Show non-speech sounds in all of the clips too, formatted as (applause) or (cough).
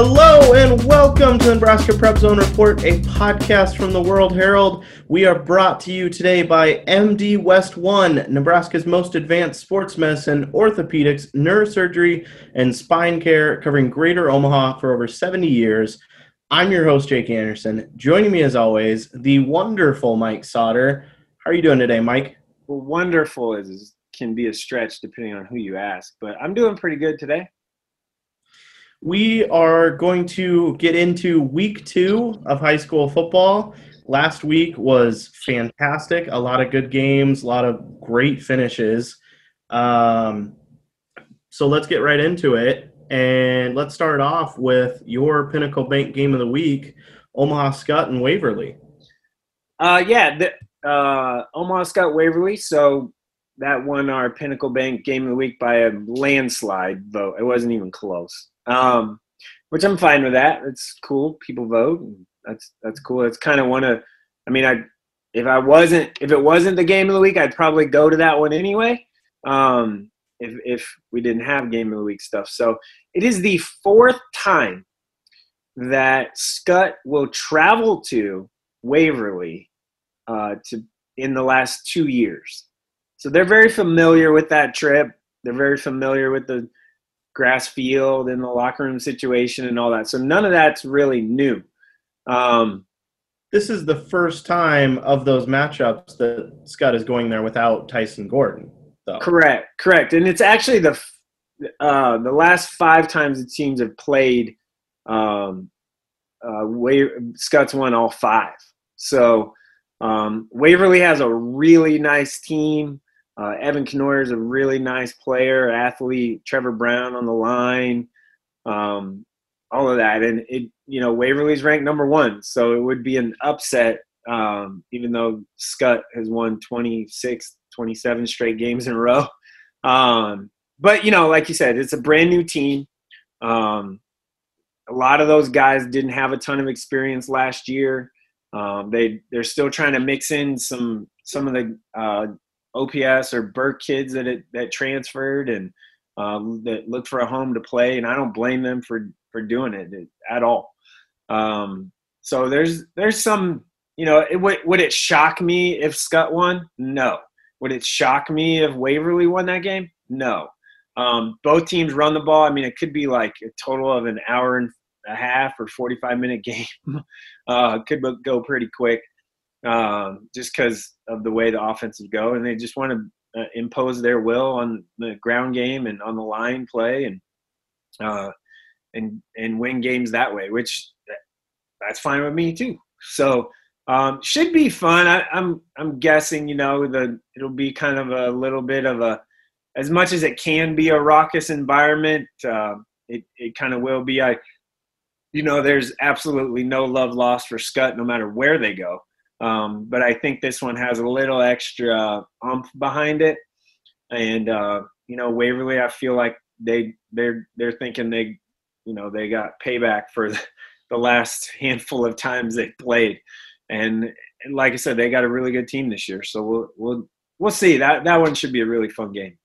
Hello and welcome to the Nebraska Prep Zone Report, a podcast from the World Herald. We are brought to you today by MD West One, Nebraska's most advanced sports medicine, orthopedics, neurosurgery, and spine care, covering greater Omaha for over 70 years. I'm your host, Jake Anderson. Joining me as always, the wonderful Mike Sautter. How are you doing today, Mike? Well, wonderful is can be a stretch depending on who you ask, but I'm doing pretty good today. We are going to get into week two of high school football. Last week was fantastic. A lot of good games, a lot of great finishes. Um, so let's get right into it. And let's start off with your Pinnacle Bank game of the week Omaha Skutt and Waverly. Uh, yeah, the, uh, Omaha Skutt Waverly. So that won our Pinnacle Bank game of the week by a landslide vote. It wasn't even close um, which I'm fine with that. It's cool. People vote. That's that's cool. It's kind of one of. I mean, I if I wasn't if it wasn't the game of the week, I'd probably go to that one anyway. Um, if if we didn't have game of the week stuff, so it is the fourth time that Skutt will travel to Waverly uh, to in the last two years. So they're very familiar with that trip. They're very familiar with the grass field and the locker room situation and all that. So none of that's really new. Um, this is the first time of those matchups that Skutt is going there without Tyson Gordon. Though. Correct, correct, and it's actually the uh, the last five times the teams have played. Um, uh, Skutt's won all five. So um, Waverly has a really nice team. Uh, Evan Knoyer is a really nice player, athlete. Trevor Brown on the line, um, all of that, and it you know Waverly's ranked number one, so it would be an upset. Um, even though Skutt has won 26, 27 straight games in a row. (laughs) Um, but you know, like you said, it's a brand new team. Um, a lot of those guys didn't have a ton of experience last year. Um, they they're still trying to mix in some some of the uh, OPS or Burke kids that it, that transferred and um, that look for a home to play, and I don't blame them for for doing it at all. Um, so there's there's some you know it, would would it shock me if Skutt won? No. Would it shock me if Waverly won that game? No. Um, both teams run the ball. I mean, it could be like a total of an hour and a half or 45 minute (laughs) game. uh, could go pretty quick um, just because of the way the offenses go, and they just want to uh, impose their will on the ground game and on the line play, and uh, and and win games that way. Which that's fine with me too. So um, should be fun. I, I'm I'm guessing you know the it'll be kind of a little bit of a as much as it can be a raucous environment. Uh, it it kind of will be. I you know there's absolutely no love lost for Skutt no matter where they go. Um, but I think this one has a little extra umph behind it. And uh, you know, Waverly, I feel like they they're they're thinking they, you know, they got payback for the last (laughs) handful of times they played. And, and like I said, they got a really good team this year. So we'll we'll we'll see. That that one should be a really fun game.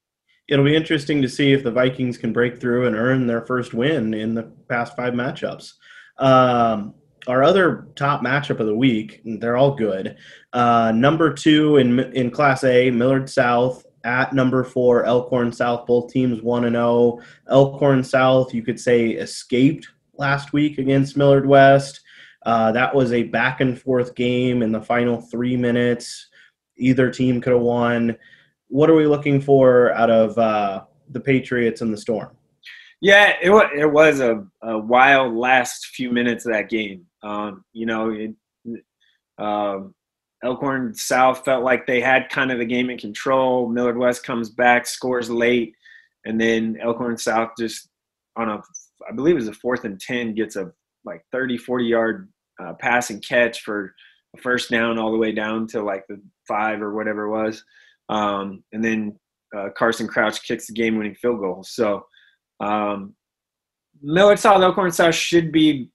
It'll be interesting to see if the Vikings can break through and earn their first win in the past five matchups. Um, our other top matchup of the week, they're all good. Uh, number two in in Class A, Millard South at number four, Elkhorn South. Both teams one and zero. Oh. Elkhorn South, you could say, escaped last week against Millard West. Uh, that was a back and forth game in the final three minutes. Either team could have won. What are we looking for out of uh, the Patriots and the Storm? Yeah, it was, it was a, a wild last few minutes of that game. Um, you know, it, um, Elkhorn South felt like they had kind of the game in control. Millard West comes back, scores late, and then Elkhorn South just on a, I believe it was a fourth and 10, gets a like 30, 40 yard uh, pass and catch for a first down all the way down to like the five or whatever it was. Um, and then uh, Carson Crouch kicks the game winning field goal. So um, Millard South, Elkhorn South should be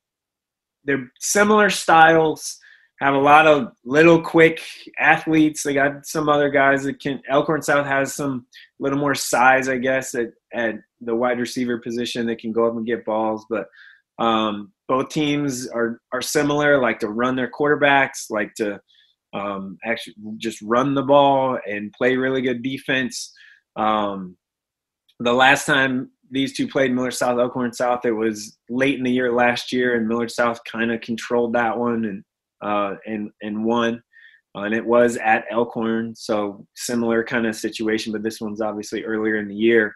they're similar styles. Have a lot of little quick athletes. They got some other guys that can. Elkhorn South has some little more size, I guess, at at the wide receiver position that can go up and get balls. But Um, both teams are are similar, like to run their quarterbacks, like to um, actually just run the ball and play really good defense. Um, the last time these two played Millard South, Elkhorn South, it was late in the year last year, and Millard South kind of controlled that one and uh, and and won. Uh, and it was at Elkhorn, so similar kind of situation, but this one's obviously earlier in the year,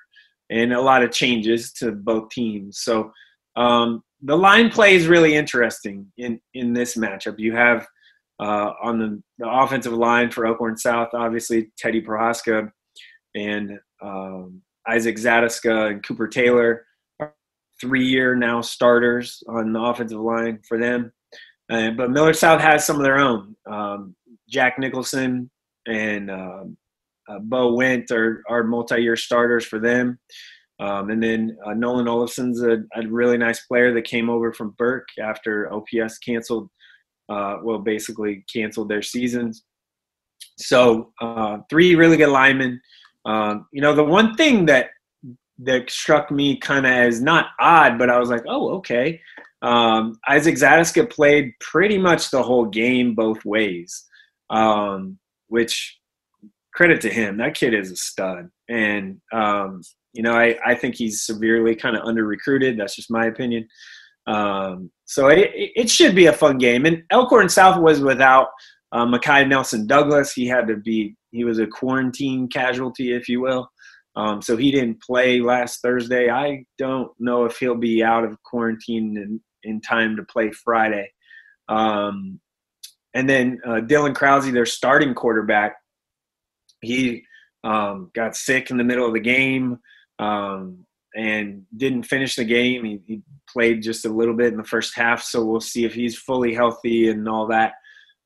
and a lot of changes to both teams. So um, the line play is really interesting in in this matchup. You have uh, on the, the, offensive line for Elkhorn South, obviously Teddy Prochazka and um, Isaac Zadiska and Cooper Taylor are three-year now starters on the offensive line for them. Uh, but Millard South has some of their own. Um, Jack Nicholson and um, uh, Bo Went are, are multi-year starters for them. Um, and then uh, Nolan Olafson's a, a, really nice player that came over from Burke after OPS canceled, uh, well, basically canceled their seasons. So uh, three really good linemen. Um, you know, the one thing that that struck me kind of as not odd, but I was like, oh, okay. Um, Isaac Zadiska played pretty much the whole game both ways, um, which credit to him. That kid is a stud. And, um, you know, I, I think he's severely kind of under recruited. That's just my opinion. Um, so it, it should be a fun game. And Elkhorn South was without uh, Makai Nelson Douglas. He had to be, he was a quarantine casualty, if you will. Um, so he didn't play last Thursday. I don't know if he'll be out of quarantine in, in time to play Friday. Um, and then uh, Dylan Krause, their starting quarterback, he um, got sick in the middle of the game um, and didn't finish the game. He, he, played just a little bit in the first half, so we'll see if he's fully healthy and all that.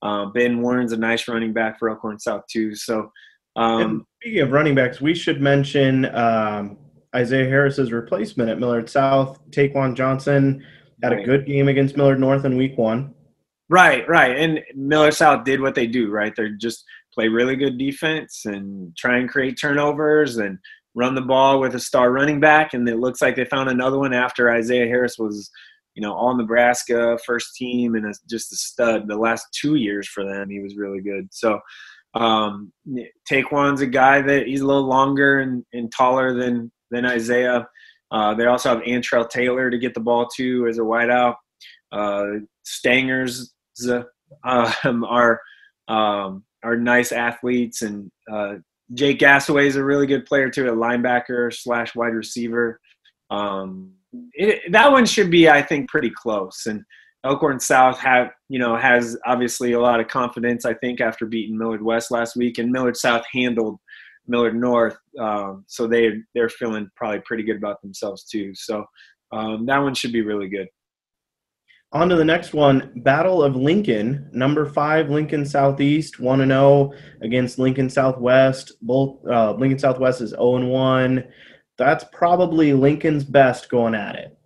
Uh, ben Warren's a nice running back for Elkhorn South too. So, um, speaking of running backs, we should mention um, Isaiah Harris's replacement at Millard South, Taquan Johnson, had a good game against Millard North in Week One. Right, right, and Millard South did what they do. Right, they just play really good defense and try and create turnovers and run the ball with a star running back. And it looks like they found another one after Isaiah Harris was, you know, all Nebraska first team and a, just a stud. The last two years for them, he was really good. So um, Taquan's a guy that he's a little longer and, and taller than than Isaiah. Uh, they also have Antrell Taylor to get the ball to as a wideout. Uh, Stangers uh, are um, are nice athletes, and uh, Jake Gassaway is a really good player too, a linebacker slash wide receiver. Um, it, that one should be, I think, pretty close. And Elkhorn South have, you know, has obviously a lot of confidence. I think after beating Millard West last week, and Millard South handled Millard North, um, so they they're feeling probably pretty good about themselves too. So um, that one should be really good. On to the next one Battle of Lincoln. Number five, Lincoln Southeast, 1 0 against Lincoln Southwest. Both uh, Lincoln Southwest is 0 1. That's probably Lincoln's best going at it.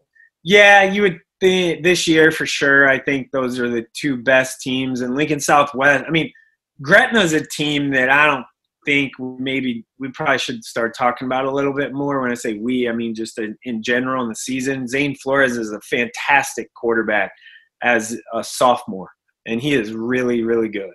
Yeah, you would think this year for sure. I think those are the two best teams. And Lincoln Southwest, I mean, Gretna's a team that I don't think maybe we probably should start talking about a little bit more. When I say we, I mean just in, in general in the season. Zane Flores is a fantastic quarterback as a sophomore, and he is really, really good.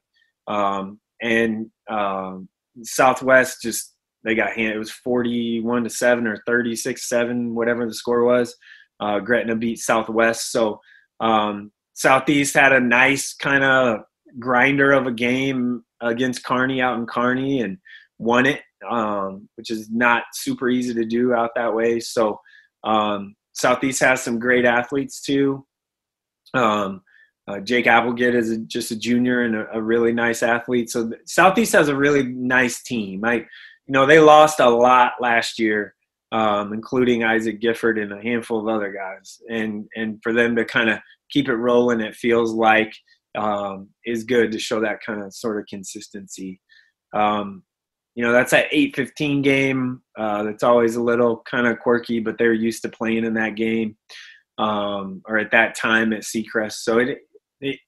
Um, and um, Southwest just they got hand. It was forty-one to seven or thirty-six seven, whatever the score was. Uh, Gretna beat Southwest, so um, Southeast had a nice kind of grinder of a game against Kearney out in Kearney and won it, um, which is not super easy to do out that way. So um, Southeast has some great athletes too. Um, uh, Jake Applegate is a, just a junior and a, a, really nice athlete. So Southeast has a really nice team. I, you know, they lost a lot last year, um, including Isaac Gifford and a handful of other guys. And and for them to kind of keep it rolling, it feels like – um, is good to show that kind of sort of consistency. Um, you know, that's that 8-15 game. Uh, that's always a little kind of quirky, but they're used to playing in that game um, or at that time at Seacrest. So it, it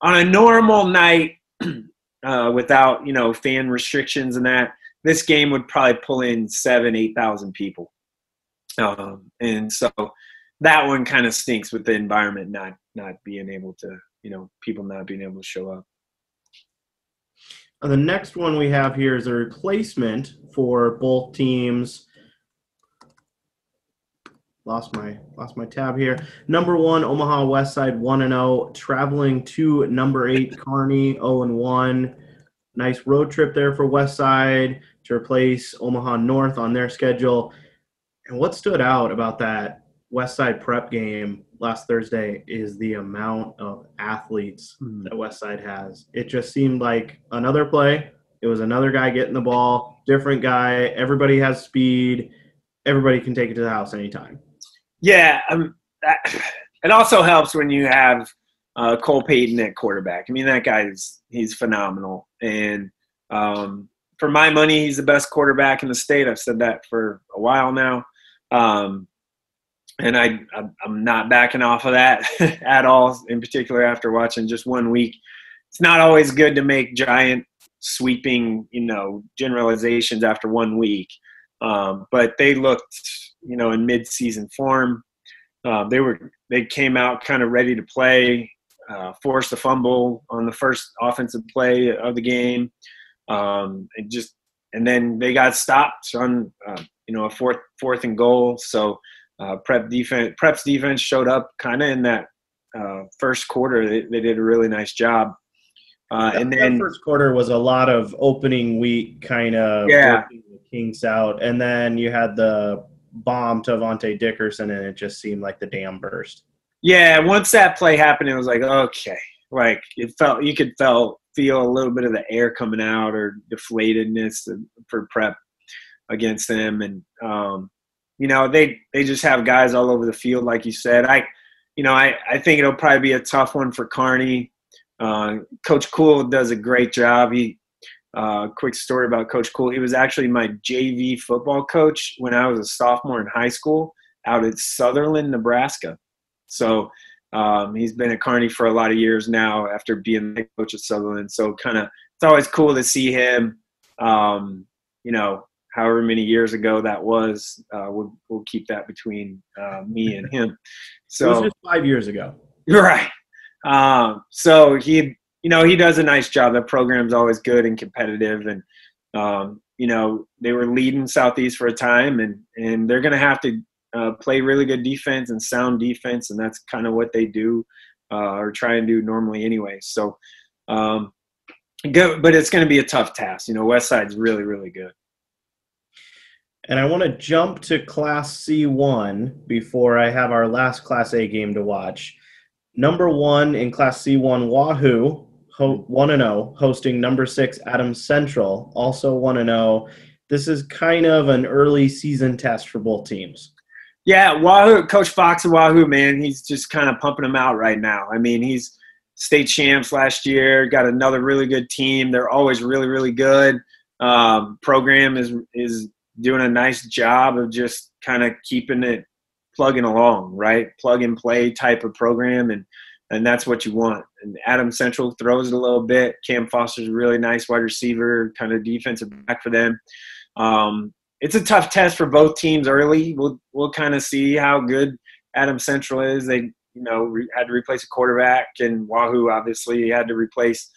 on a normal night (clears throat) uh, without you know fan restrictions and that, this game would probably pull in seven, eight thousand people. Um, and so that one kind of stinks with the environment not not being able to, you know, people not being able to show up. The next one we have here is a replacement for both teams. Lost my lost my tab here. Number one, Omaha West Side one and zero, traveling to number eight Kearney zero and one. Nice road trip there for West Side to replace Omaha North on their schedule. And what stood out about that West Side prep game last Thursday is the amount of athletes Hmm. that West Side has. It just seemed like another play. It was another guy getting the ball, different guy. Everybody has speed. Everybody can take it to the house anytime. Yeah, um, that, it also helps when you have uh, Cole Payton at quarterback. I mean, that guy's he's phenomenal, and um, for my money, he's the best quarterback in the state. I've said that for a while now, um, and I I'm not backing off of that (laughs) at all. In particular, after watching just one week, it's not always good to make giant sweeping you know generalizations after one week. Um, but they looked, you know, in mid-season form. Uh, they were they came out kind of ready to play, uh, forced a fumble on the first offensive play of the game, um, and just and then they got stopped on uh, you know a fourth fourth and goal. So uh, prep defense prep's defense showed up kind of in that uh, first quarter. They, they did a really nice job. Uh, and That then first quarter was a lot of opening week kind of Yeah. the kinks out, and then you had the bomb to Avante Dickerson, and it just seemed like the dam burst. Yeah, once that play happened, it was like okay, like it felt you could felt feel a little bit of the air coming out or deflatedness for prep against them, and um, you know they they just have guys all over the field, like you said. I, you know, I I think it'll probably be a tough one for Kearney. Uh, Coach Cool does a great job. He uh, quick story about Coach Cool. He was actually my JV football coach when I was a sophomore in high school out at Sutherland, Nebraska. So um, he's been at Kearney for a lot of years now after being the coach at Sutherland. So kind of it's always cool to see him. Um, you know, however many years ago that was, uh, we'll, we'll keep that between uh, me and him. (laughs) it So was just five years ago. Right. Um, so he, you know, he does a nice job. The program's always good and competitive, and um, you know, they were leading Southeast for a time, and and they're going to have to uh, play really good defense and sound defense, and that's kind of what they do uh, or try and do normally anyway. So, um, go, but it's going to be a tough task. You know, West Side's really, really good. And I want to jump to Class C1 before I have our last Class A game to watch. Number one in Class C1, Wahoo, ho- 1 0, hosting number six, Adams Central, also 1 0. This is kind of an early season test for both teams. Yeah, Wahoo, Coach Fox of Wahoo, man, he's just kind of pumping them out right now. I mean, he's state champs last year, got another really good team. They're always really, really good. Um, program is is doing a nice job of just kind of keeping it plugging along, right? Plug and play type of program, and and that's what you want. And Adams Central throws it a little bit. Cam Foster's a really nice wide receiver, kind of defensive back for them. Um, it's a tough test for both teams early. We'll we'll kind of see how good Adams Central is. They you know re- had to replace a quarterback, and Wahoo obviously had to replace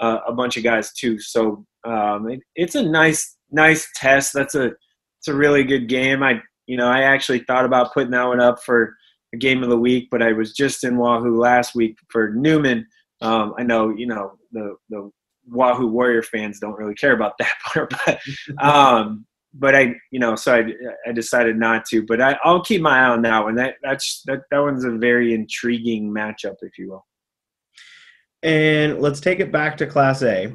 uh, a bunch of guys too. So um, it, it's a nice nice test. That's a it's a really good game. I you know I actually thought about putting that one up for a game of the week, but I was just in Wahoo last week for Newman. Um, I know you know the the Wahoo Warrior fans don't really care about that (laughs) part, but um, but I, you know, so I, I decided not to. But I, I'll keep my eye on that one. That that's that, that one's a very intriguing matchup, if you will. And let's take it back to Class A.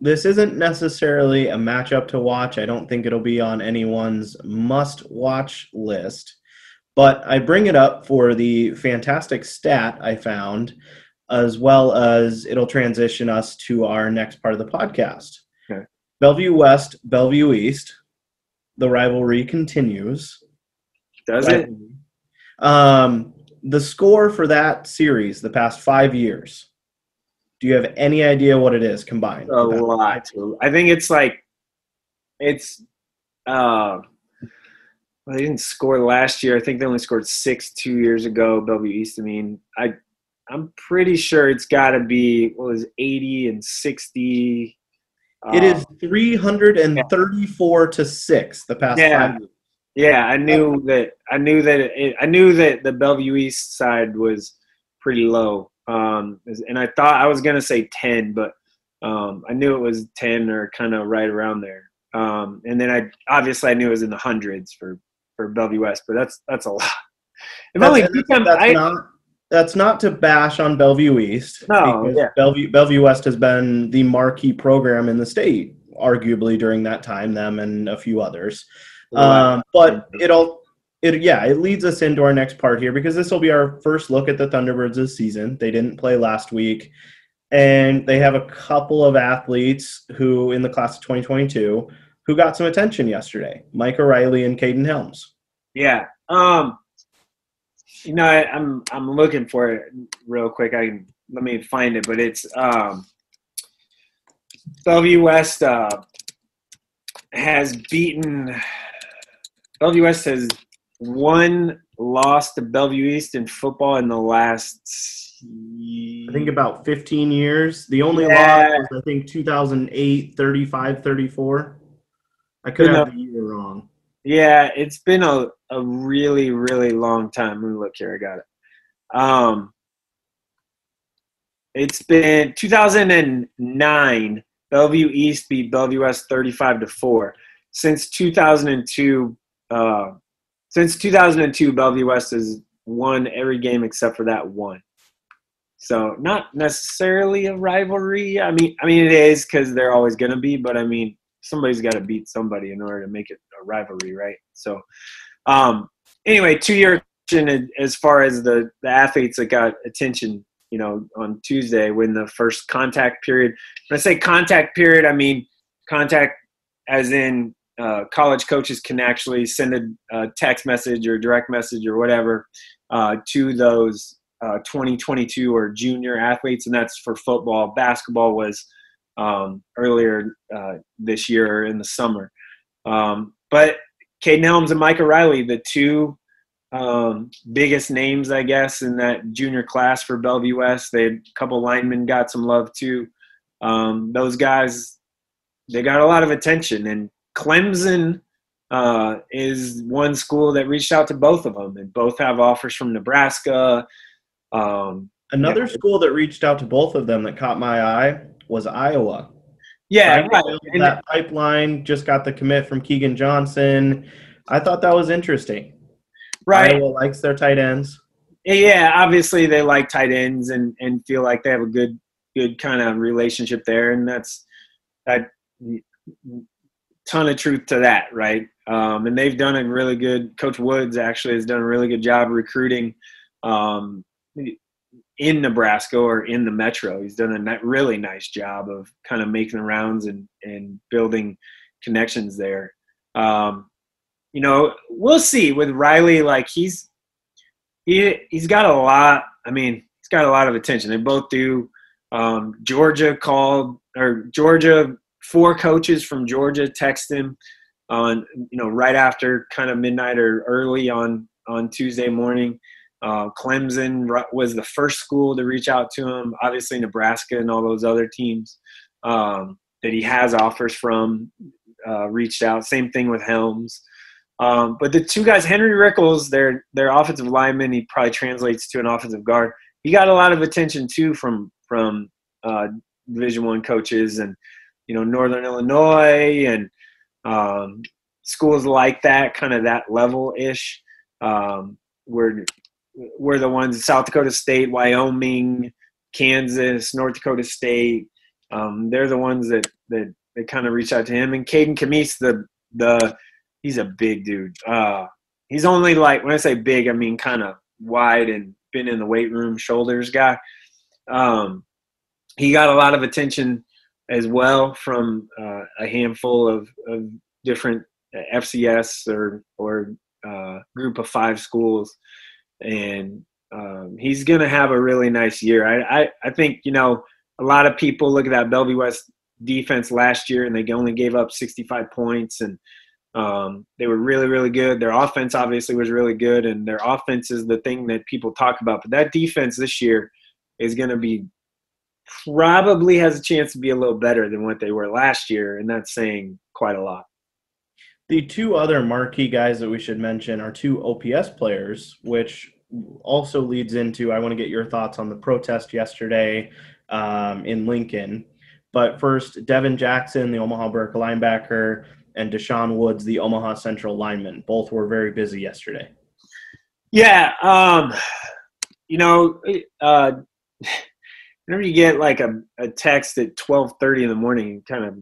This isn't necessarily a matchup to watch. I don't think it'll be on anyone's must watch list. But I bring it up for the fantastic stat I found, as well as it'll transition us to our next part of the podcast. Okay. Bellevue West, Bellevue East. The rivalry continues. Does it? Um, the score for that series, the past five years, do you have any idea what it is combined? A lot. I think it's like it's uh well, they didn't score last year. I think they only scored six two years ago. Bellevue East. I mean, I I'm pretty sure it's got to be what was 80 and 60. It is 334 to six the past Yeah. five. years. Yeah, I knew that. I knew that. It, I knew that the Bellevue East side was pretty low. Um, and I thought I was gonna say ten, but um, I knew it was ten or kind of right around there. Um, and then I obviously I knew it was in the hundreds for for Bellevue West, but that's that's a lot. If That's, only and beat that's, that's I, not that's not to bash on Bellevue East. No, yeah. Bellevue Bellevue West has been the marquee program in the state, arguably during that time. Them and a few others. Um, but it'll it yeah it leads us into our next part here because this will be our first look at the Thunderbirds this season. They didn't play last week, and they have a couple of athletes who in the class of 2022 who got some attention yesterday. Micah Riley and Caden Helms. Yeah. Um you know, I, I'm I'm looking for it real quick. I can let me find it, but it's um Bellevue West uh has beaten Bellevue West has one loss to Bellevue East in football in the last I think about 15 years. The only Yeah. loss was, I think, 2008, 35, 34. I could Good have the year wrong. Yeah, it's been a, a really, really long time. Let me look here. I got it. Um, it's been 2009. Bellevue East beat Bellevue West 35 to four. Since 2002, uh, since 2002, Bellevue West has won every game except for that one. So not necessarily a rivalry. I mean, I mean it is because they're always to be. But I mean, somebody's got to beat somebody in order to make it a rivalry, right? So, um, anyway, two year as far as the the athletes that got attention, you know, on Tuesday when the first contact period. When I say contact period, I mean contact as in uh, college coaches can actually send a, a text message or direct message or whatever uh, to those uh, 2022 or junior athletes, and that's for football. Basketball was um, earlier uh, this year in the summer. Um, but Caden Helms and Micah Riley, the two um, biggest names, I guess, in that junior class for Bellevue West. They had a couple linemen got some love too. Um, those guys, they got a lot of attention. And Clemson uh, is one school that reached out to both of them, and both have offers from Nebraska. Um, Another Yeah. school that reached out to both of them that caught my eye was Iowa. Yeah, to right. build And- that pipeline just got the commit from Keegan Johnson. I thought that was interesting. right. Iowa likes their tight ends. Yeah, obviously they like tight ends and and feel like they have a good good kind of relationship there, and that's that ton of truth to that, right? Um, and they've done a really good. Coach Woods actually has done a really good job recruiting um, in Nebraska or in the Metro. He's done a really nice job of kind of making the rounds and and building connections there. Um, you know, we'll see with Riley. Like he's he he's got a lot. I mean, he's got a lot of attention. They both do. Um, Georgia called or Georgia four coaches from Georgia text him on you know right after kind of midnight or early on on Tuesday morning. Uh, Clemson was the first school to reach out to him. Obviously, Nebraska and all those other teams um, that he has offers from uh, reached out. Same thing with Helms. Um, but the two guys, Henry Rickles, their their offensive lineman, he probably translates to an offensive guard. He got a lot of attention too from from uh, Division One coaches and you know Northern Illinois and um, schools like that, kind of that level ish. Um, we're we're the ones South Dakota State, Wyoming, Kansas, North Dakota State. Um, they're the ones that that that kind of reach out to him. And Caden Kamis, the the he's a big dude. Uh, he's only like when I say big, I mean kind of wide and been in the weight room, shoulders guy. Um, he got a lot of attention as well from uh, a handful of, of different FCS or or uh, group of five schools, and um, he's going to have a really nice year. I, I I think you know a lot of people look at that Bellevue West defense last year, and they only gave up 65 points and Um, they were really, really good. Their offense obviously was really good, and their offense is the thing that people talk about. But that defense this year is going to be probably has a chance to be a little better than what they were last year, and that's saying quite a lot. The two other marquee guys that we should mention are two OPS players, which also leads into I want to get your thoughts on the protest yesterday um, in Lincoln. But first, Devin Jackson, the Omaha Burke linebacker, and Deshaun Woods, the Omaha Central lineman. Both were very busy yesterday. Yeah, um, you know, uh, whenever you get like a, a text at twelve thirty in the morning, kind of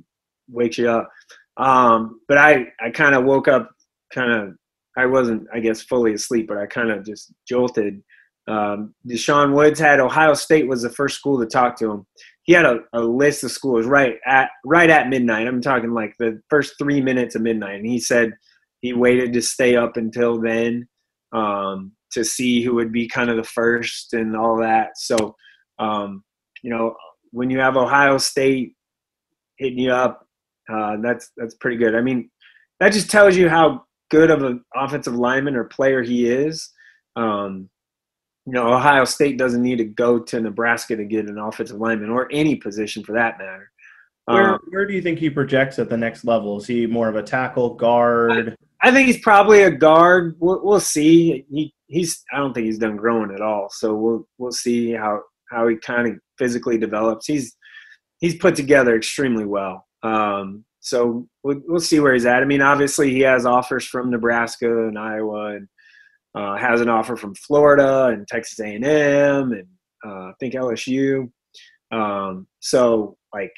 wakes you up. Um, but I I kind of woke up, kind of I wasn't I guess fully asleep, but I kind of just jolted. Um, Deshaun Woods had Ohio State was the first school to talk to him. He had a, a list of schools right at right at midnight. I'm talking like the first three minutes of midnight, and he said he waited to stay up until then um, to see who would be kind of the first and all that. So um, you know, when you have Ohio State hitting you up, uh, that's that's pretty good. I mean, that just tells you how good of an offensive lineman or player he is. Um, you know, Ohio State doesn't need to go to Nebraska to get an offensive lineman or any position for that matter. Where, um, where do you think he projects at the next level? Is he more of a tackle, guard? I, I think he's probably a guard. We'll, we'll see. He, he's. I don't think he's done growing at all. So we'll we'll see how how he kind of physically develops. He's he's put together extremely well. Um, so we'll, we'll see where he's at. I mean, obviously he has offers from Nebraska and Iowa, and uh, has an offer from Florida and Texas A&M, and uh, I think LSU. Um, so like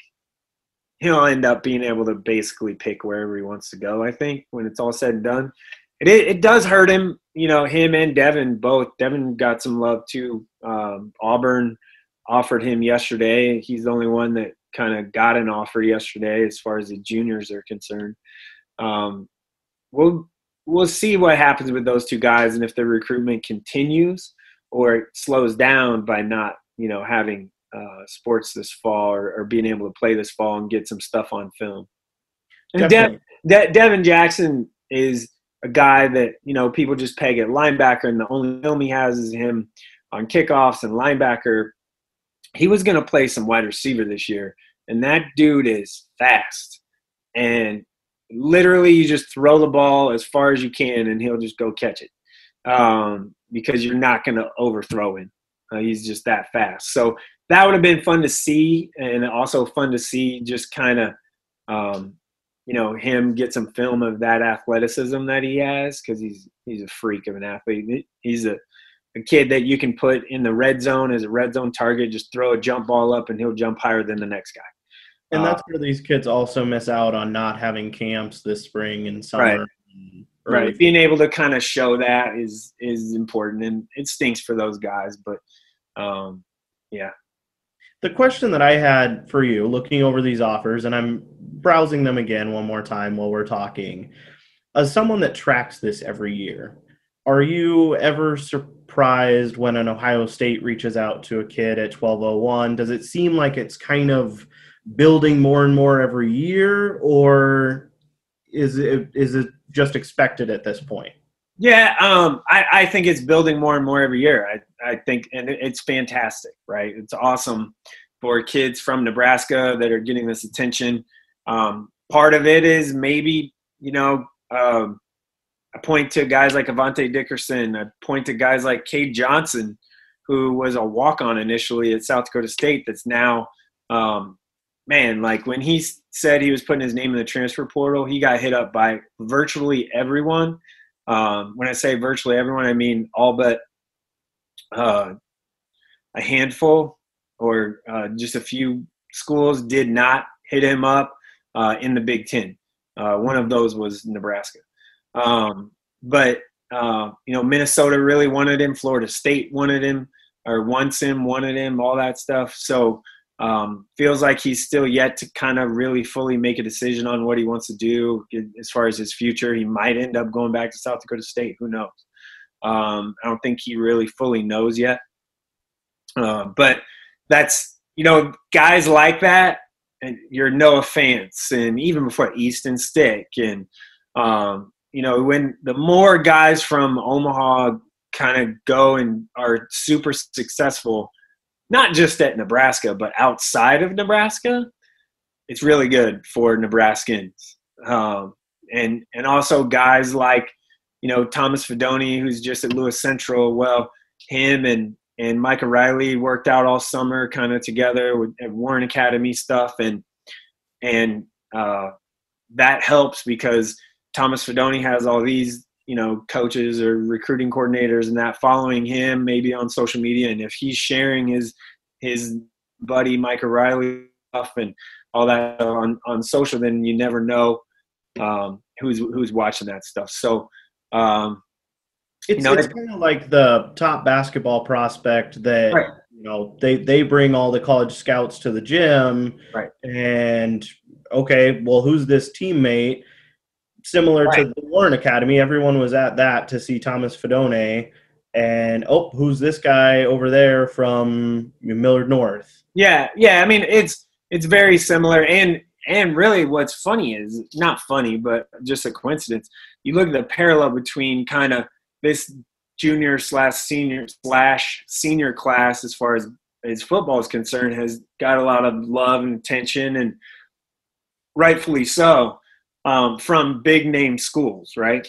he'll end up being able to basically pick wherever he wants to go. I think when it's all said and done, it it does hurt him. You know, him and Devin both. Devin got some love too. Um, Auburn offered him yesterday. He's the only one that kind of got an offer yesterday as far as the juniors are concerned. Um, we'll we'll see what happens with those two guys and if the recruitment continues or it slows down by not you know having uh, sports this fall or, or, being able to play this fall and get some stuff on film. And De- De- Devin Jackson is a guy that you know people just peg at linebacker, and the only film he has is him on kickoffs and linebacker he was going to play some wide receiver this year, and that dude is fast. And literally, you just throw the ball as far as you can, and he'll just go catch it um, because you're not going to overthrow him. Uh, he's just that fast. So that would have been fun to see, and also fun to see just kind of, um, you know, him get some film of that athleticism that he has because he's he's a freak of an athlete. He's a a kid that you can put in the red zone as a red zone target, just throw a jump ball up and he'll jump higher than the next guy. And that's uh, where these kids also miss out on not having camps this spring and summer. Right. right. Being able to kind of show that is is important and it stinks for those guys, but um, yeah. The question that I had for you, looking over these offers, and I'm browsing them again one more time while we're talking, as someone that tracks this every year, are you ever surprised when an Ohio State reaches out to a kid at 1201? Does it seem like it's kind of building more and more every year, or is it is it just expected at this point? Yeah, um, I, I, think it's building more and more every year. I, I think, and it's fantastic, right? It's awesome for kids from Nebraska that are getting this attention. Um, part of it is maybe, you know, um, I point to guys like Avante Dickerson. I point to guys like Cade Johnson, who was a walk on initially at South Dakota State, that's now, um, man, like when he said he was putting his name in the transfer portal, he got hit up by virtually everyone. Um, when I say virtually everyone, I mean all but uh, a handful or uh, just a few schools did not hit him up uh, in the Big Ten. Uh, one of those was Nebraska. Um, but uh, you know, Minnesota really wanted him. Florida State wanted him, or wants him, wanted him, all that stuff. So um, feels like he's still yet to kind of really fully make a decision on what he wants to do as far as his future. He might end up going back to South Dakota State. Who knows? Um, I don't think he really fully knows yet. Uh, but that's you know guys like that, and you're Noah Fant, and even before Easton Stick and um, you know, when the more guys from Omaha kind of go and are super successful, not just at Nebraska, but outside of Nebraska, it's really good for Nebraskans. Um, and and also guys like you know Thomas Fidone, who's just at Lewis Central. Well, him and and Micah Riley worked out all summer, kind of together with Warren Academy stuff, and and uh, that helps because Thomas Fidone has all these you know coaches or recruiting coordinators and that following him maybe on social media, and if he's sharing his his buddy Micah Riley stuff and all that on on social, then you never know um, who's who's watching that stuff. So. Um, it's, you know, it's kind of like the top basketball prospect that right. you know they they bring all the college scouts to the gym, right? And okay, well, who's this teammate? Similar right. to the Warren Academy, everyone was at that to see Thomas Fidone. and oh, who's this guy over there from Millard North? Yeah, yeah. I mean, it's it's very similar, and and really, what's funny is not funny, but just a coincidence. You look at the parallel between kind of this junior slash senior slash senior class as far as as football is concerned has got a lot of love and attention and rightfully so um, from big name schools right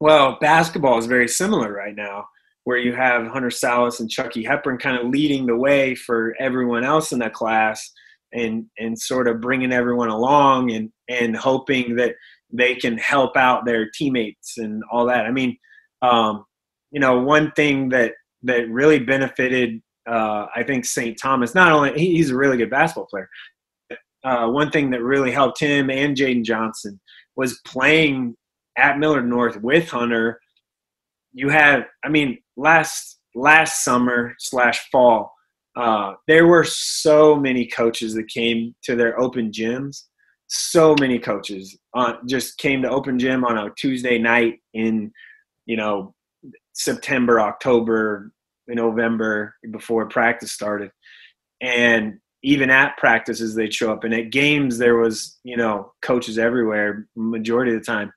well basketball is very similar right now where you have hunter sallis and chucky hepburn kind of leading the way for everyone else in that class and and sort of bringing everyone along and and hoping that they can help out their teammates and all that i mean um, you know, one thing that that really benefited, uh, I think St. Thomas. Not only he's a really good basketball player. Uh, one thing that really helped him and Jaden Johnson was playing at Millard North with Hunter. You had, I mean, last last summer slash fall, uh, there were so many coaches that came to their open gyms. So many coaches uh, just came to open gym on a Tuesday night in you know, September, October, November before practice started. And even at practices, they'd show up. And at games, there was, you know, coaches everywhere, majority of the time.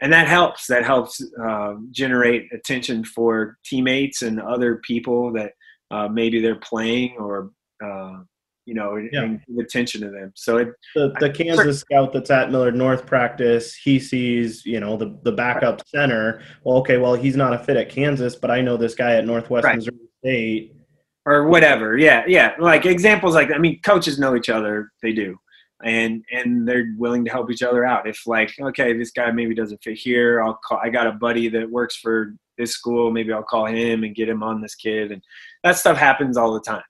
And that helps. That helps uh, generate attention for teammates and other people that uh, maybe they're playing or uh, you know, yeah. attention to them. So it, the, the Kansas scout that's at Millard North practice, he sees, you know, the, the backup center. Well, okay, well, he's not a fit at Kansas, but I know this guy at Northwest right. Missouri State. Or whatever. Yeah, yeah. Like examples like I mean, coaches know each other. They do. And and they're willing to help each other out. If like, okay, this guy maybe doesn't fit here, I'll call I got a buddy that works for this school, maybe I'll call him and get him on this kid. And that stuff happens all the time.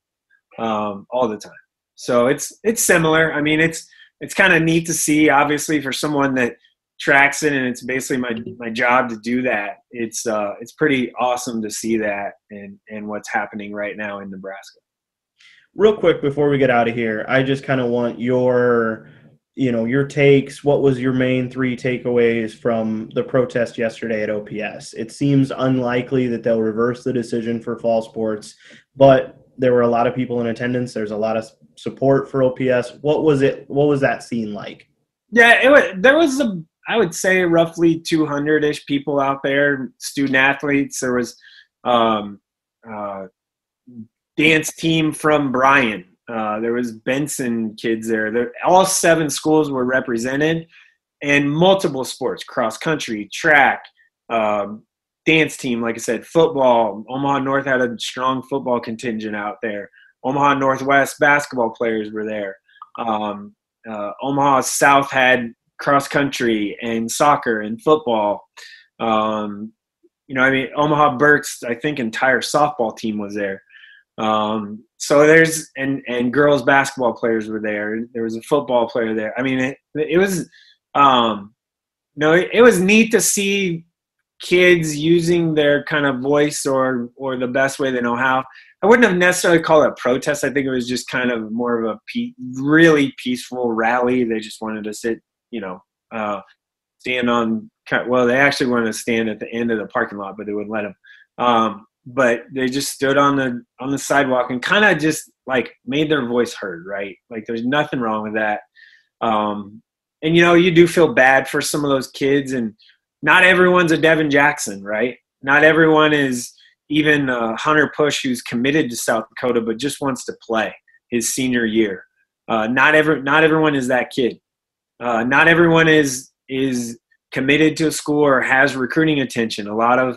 Um, all the time. So it's it's similar. I mean, it's it's kind of neat to see. Obviously, for someone that tracks it, and it's basically my my job to do that. It's uh, it's pretty awesome to see that and and what's happening right now in Nebraska. Real quick before we get out of here, I just kind of want your you know your takes what was your main three takeaways from the protest yesterday at ops it seems unlikely that they'll reverse the decision for fall sports but there were a lot of people in attendance. There's a lot of support for OPS. What was it? What was that scene like? Yeah, it was. There was a, I would say, roughly 200 ish people out there, student athletes. There was um, uh, dance team from Bryan. Uh, there was Benson kids there. there. All seven schools were represented, and multiple sports: cross country, track, um, dance team, like I said, football. Omaha North had a strong football contingent out there. Omaha Northwest basketball players were there. Um, uh, Omaha South had cross country and soccer and football. Um, you know, I mean, Omaha Burke's, I think, entire softball team was there. Um, so there's and and girls basketball players were there. There was a football player there. I mean, it, it was, um, no, it, was neat to see kids using their kind of voice or or the best way they know how. I wouldn't have necessarily called it a protest. I think it was just kind of more of a pe- really peaceful rally. They just wanted to sit, you know, uh, stand on. Well, they actually wanted to stand at the end of the parking lot, but they wouldn't let them. Um, but they just stood on the on the sidewalk and kind of just like made their voice heard. Right, like there's nothing wrong with that. Um, and you know you do feel bad for some of those kids, and not everyone's a Devin Jackson, right? Not everyone is even uh, Hunter Push, who's committed to South Dakota but just wants to play his senior year. Uh, not every not everyone is that kid. Uh, not everyone is is committed to a school or has recruiting attention. A lot of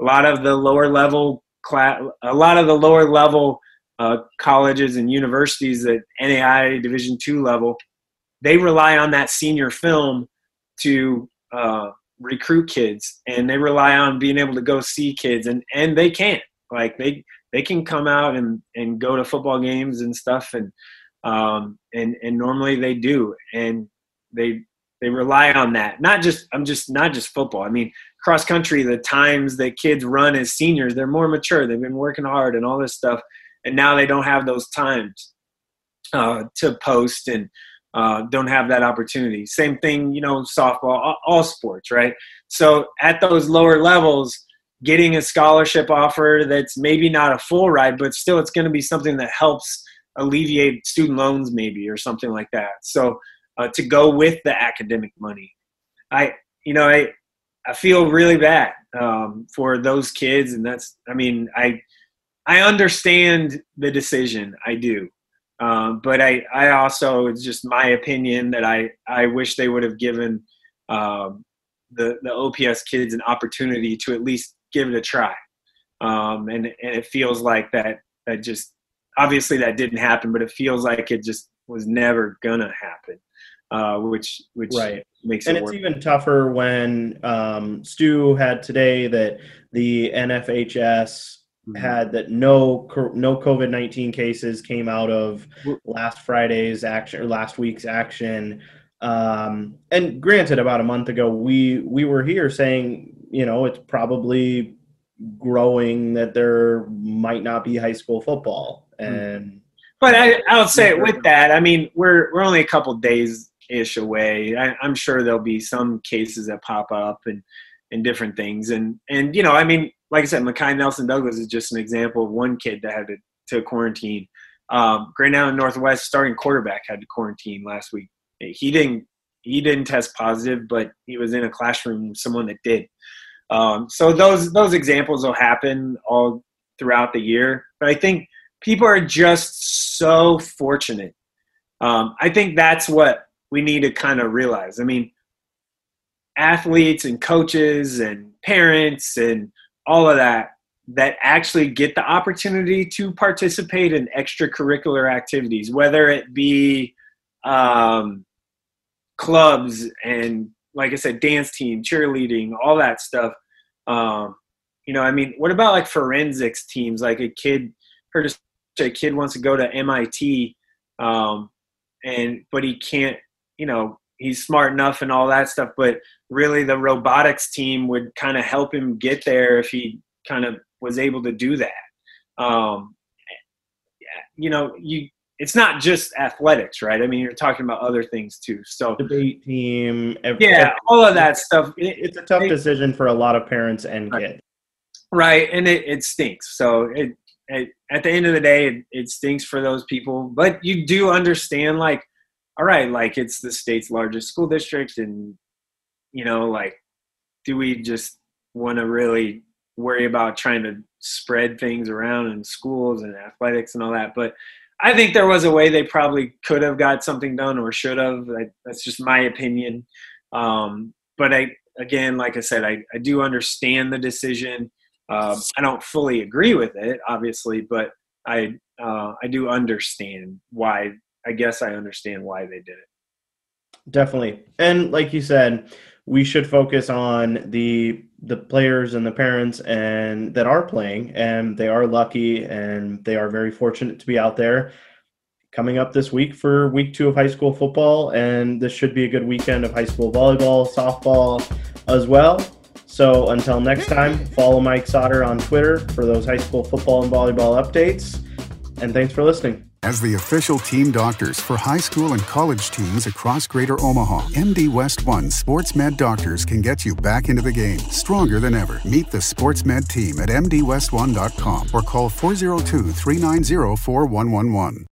a lot of the lower level class, a lot of the lower level uh, colleges and universities at NAI Division two level, they rely on that senior film to uh, recruit kids, and they rely on being able to go see kids, and and they can't like they they can come out and and go to football games and stuff, and um, and and normally they do, and they they rely on that. Not just I'm just not just football. I mean, cross country. The times that kids run as seniors, they're more mature. They've been working hard and all this stuff, and now they don't have those times uh, to post and uh, don't have that opportunity. Same thing, you know, softball, all, all sports, right? So at those lower levels, getting a scholarship offer that's maybe not a full ride, but still it's going to be something that helps alleviate student loans, maybe, or something like that. So uh, to go with the academic money. I, you know, I, I feel really bad um, for those kids, and that's, I mean, I, I understand the decision. I do, um, but I, I also, it's just my opinion that I, I wish they would have given um, the the OPS kids an opportunity to at least give it a try. Um, and and it feels like that that just obviously that didn't happen, but it feels like it just was never gonna happen uh, which which right. makes and it it's work. even tougher when um, Stu had today that the NFHS Mhm. had that no no COVID nineteen cases came out of last Friday's action or last week's action. Um, and granted, about a month ago, we we were here saying you know it's probably growing that there might not be high school football and But I, I would say with that, I mean, we're we're only a couple days ish away. I, I'm sure there'll be some cases that pop up and and different things. And and you know, I mean, like I said, Mackay Nelson Douglas is just an example of one kid that had to, to quarantine. Um, Grand Island Northwest starting quarterback had to quarantine last week. He didn't he didn't test positive, but he was in a classroom with someone that did. Um, so those those examples will happen all throughout the year. But I think people are just so fortunate. Um, I think that's what we need to kind of realize. I mean, athletes and coaches and parents and all of that that actually get the opportunity to participate in extracurricular activities, whether it be um, clubs and, like I said, dance team, cheerleading, all that stuff. Um, you know, I mean, what about like forensics teams? Like a kid heard a kid wants to go to MIT, um, and but he can't. You know, he's smart enough and all that stuff, but really the robotics team would kind of help him get there if he kind of was able to do that. Um, you know, you it's not just athletics, right? I mean, you're talking about other things too. So debate team. ev- yeah, all of that stuff. It, It's a tough it- decision for a lot of parents and Right. kids. right and it, it stinks so it, it at the end of the day it, it stinks for those people but you do understand like all right like it's the state's largest school district and you know like do we just want to really worry about trying to spread things around in schools and athletics and all that? But i think there was a way they probably could have got something done or should have. That's just my opinion. Um, but i again like i said I, I do understand the decision um, I don't fully agree with it, obviously, but I uh, I do understand why. I guess I understand why they did it. Definitely. And like you said, we should focus on the the players and the parents and that are playing and they are lucky and they are very fortunate to be out there coming up this week for week 2 of high school football and this should be a good weekend of high school volleyball, softball as well. So until next time, follow Mike Sautter on Twitter for those high school football and volleyball updates and thanks for listening. As the official team doctors for high school and college teams across Greater Omaha, MD West One Sports Med Doctors can get you back into the game stronger than ever. Meet the Sports Med team at MDWest1.com or call 402 390 4111.